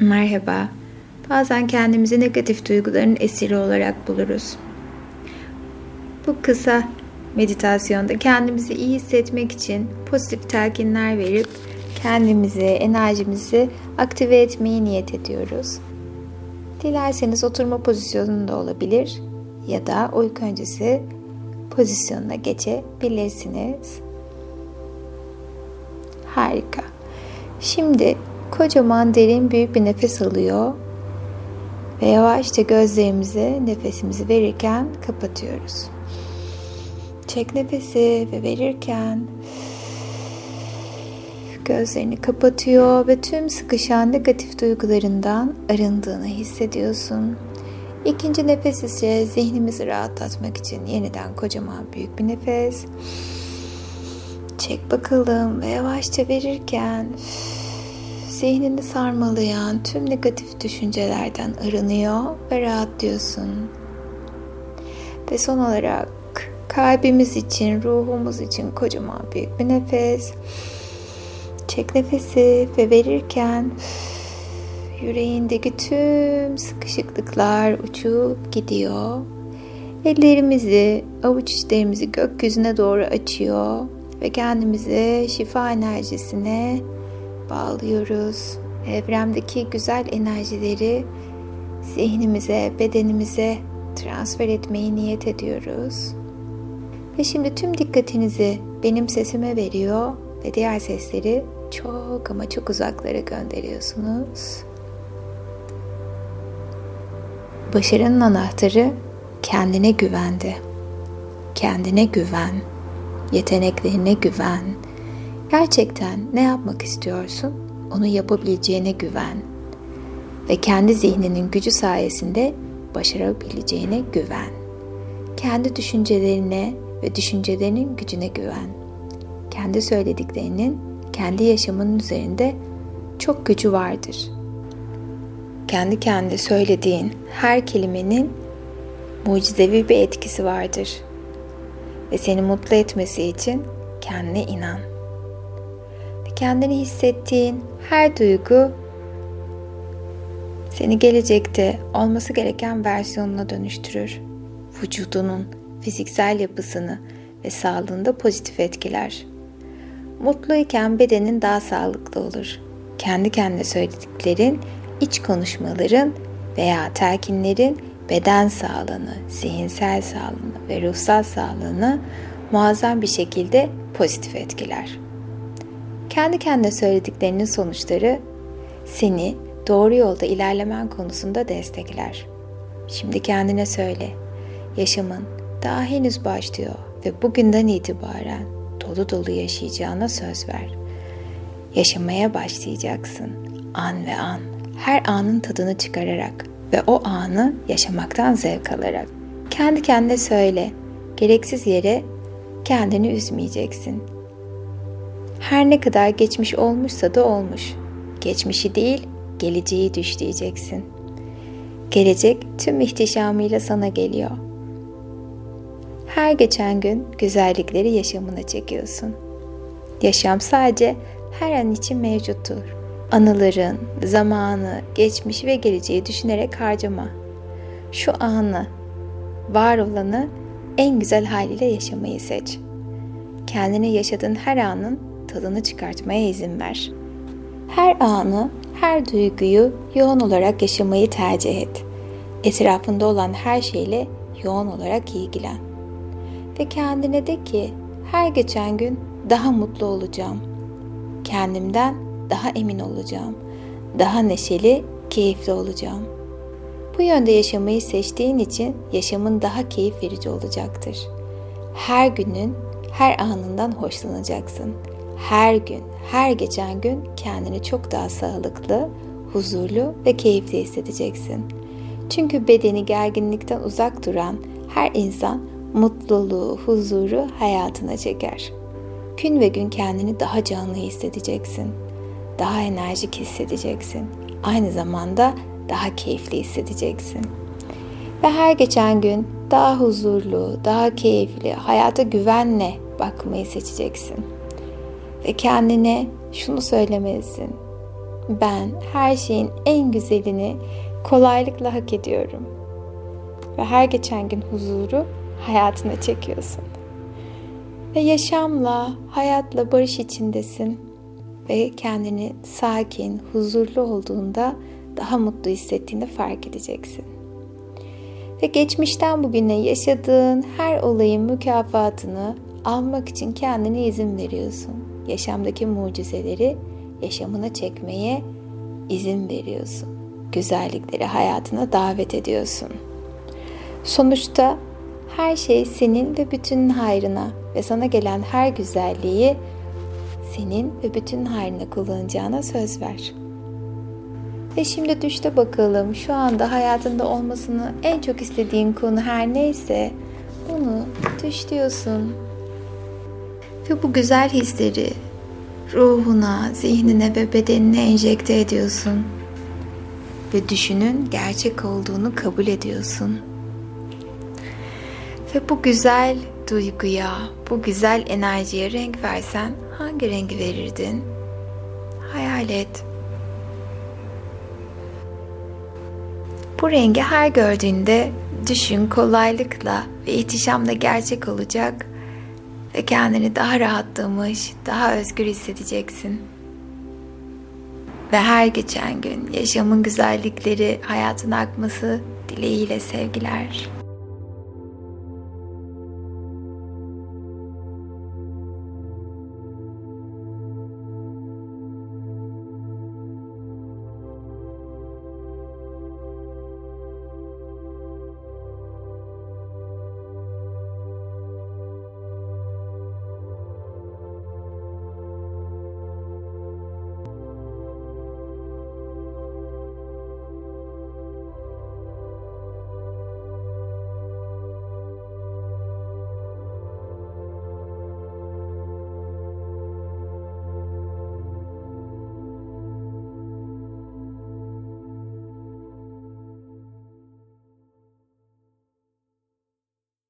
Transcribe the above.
Merhaba. Bazen kendimizi negatif duyguların esiri olarak buluruz. Bu kısa meditasyonda kendimizi iyi hissetmek için pozitif telkinler verip kendimizi, enerjimizi aktive etmeyi niyet ediyoruz. Dilerseniz oturma pozisyonunda olabilir ya da uyku öncesi pozisyonuna geçebilirsiniz. Harika. Şimdi kocaman derin büyük bir nefes alıyor ve yavaşça gözlerimizi nefesimizi verirken kapatıyoruz. Çek nefesi ve verirken gözlerini kapatıyor ve tüm sıkışan negatif duygularından arındığını hissediyorsun. İkinci nefes ise zihnimizi rahatlatmak için yeniden kocaman büyük bir nefes. Çek bakalım ve yavaşça verirken zihnini sarmalayan tüm negatif düşüncelerden arınıyor ve rahatlıyorsun. Ve son olarak kalbimiz için, ruhumuz için kocaman büyük bir nefes. Çek nefesi ve verirken yüreğindeki tüm sıkışıklıklar uçup gidiyor. Ellerimizi, avuç içlerimizi gökyüzüne doğru açıyor ve kendimizi şifa enerjisine bağlıyoruz. Evremdeki güzel enerjileri zihnimize, bedenimize transfer etmeyi niyet ediyoruz. Ve şimdi tüm dikkatinizi benim sesime veriyor ve diğer sesleri çok ama çok uzaklara gönderiyorsunuz. Başarının anahtarı kendine güvendi. Kendine güven, yeteneklerine güven. Gerçekten ne yapmak istiyorsun? Onu yapabileceğine güven. Ve kendi zihninin gücü sayesinde başarabileceğine güven. Kendi düşüncelerine ve düşüncelerinin gücüne güven. Kendi söylediklerinin kendi yaşamının üzerinde çok gücü vardır. Kendi kendi söylediğin her kelimenin mucizevi bir etkisi vardır. Ve seni mutlu etmesi için kendine inan. Kendini hissettiğin her duygu seni gelecekte olması gereken versiyonuna dönüştürür. Vücudunun fiziksel yapısını ve sağlığında pozitif etkiler. Mutluyken bedenin daha sağlıklı olur. Kendi kendine söylediklerin, iç konuşmaların veya telkinlerin beden sağlığını, zihinsel sağlığını ve ruhsal sağlığını muazzam bir şekilde pozitif etkiler. Kendi kendine söylediklerinin sonuçları seni doğru yolda ilerlemen konusunda destekler. Şimdi kendine söyle. Yaşamın daha henüz başlıyor ve bugünden itibaren dolu dolu yaşayacağına söz ver. Yaşamaya başlayacaksın an ve an. Her anın tadını çıkararak ve o anı yaşamaktan zevk alarak. Kendi kendine söyle. Gereksiz yere kendini üzmeyeceksin. Her ne kadar geçmiş olmuşsa da olmuş. Geçmişi değil, geleceği düşleyeceksin. Gelecek tüm ihtişamıyla sana geliyor. Her geçen gün güzellikleri yaşamına çekiyorsun. Yaşam sadece her an için mevcuttur. Anıların, zamanı, geçmiş ve geleceği düşünerek harcama. Şu anı, var olanı en güzel haliyle yaşamayı seç. Kendine yaşadığın her anın tadını çıkartmaya izin ver. Her anı, her duyguyu yoğun olarak yaşamayı tercih et. Etrafında olan her şeyle yoğun olarak ilgilen. Ve kendine de ki her geçen gün daha mutlu olacağım. Kendimden daha emin olacağım. Daha neşeli, keyifli olacağım. Bu yönde yaşamayı seçtiğin için yaşamın daha keyif verici olacaktır. Her günün, her anından hoşlanacaksın. Her gün, her geçen gün kendini çok daha sağlıklı, huzurlu ve keyifli hissedeceksin. Çünkü bedeni gerginlikten uzak duran her insan mutluluğu, huzuru hayatına çeker. Gün ve gün kendini daha canlı hissedeceksin. Daha enerjik hissedeceksin. Aynı zamanda daha keyifli hissedeceksin. Ve her geçen gün daha huzurlu, daha keyifli, hayata güvenle bakmayı seçeceksin. Ve kendine şunu söylemelisin. Ben her şeyin en güzelini kolaylıkla hak ediyorum. Ve her geçen gün huzuru hayatına çekiyorsun. Ve yaşamla, hayatla barış içindesin. Ve kendini sakin, huzurlu olduğunda daha mutlu hissettiğini fark edeceksin. Ve geçmişten bugüne yaşadığın her olayın mükafatını almak için kendine izin veriyorsun. Yaşamdaki mucizeleri yaşamına çekmeye izin veriyorsun. Güzellikleri hayatına davet ediyorsun. Sonuçta her şey senin ve bütünün hayrına ve sana gelen her güzelliği senin ve bütün hayrına kullanacağına söz ver. Ve şimdi düşte bakalım şu anda hayatında olmasını en çok istediğin konu her neyse onu düşlüyorsun. Ve bu güzel hisleri ruhuna, zihnine ve bedenine enjekte ediyorsun. Ve düşünün gerçek olduğunu kabul ediyorsun. Ve bu güzel duyguya, bu güzel enerjiye renk versen hangi rengi verirdin? Hayal et. Bu rengi her gördüğünde düşün kolaylıkla ve ihtişamla gerçek olacak ve kendini daha rahatlamış, daha özgür hissedeceksin. Ve her geçen gün yaşamın güzellikleri hayatına akması dileğiyle sevgiler.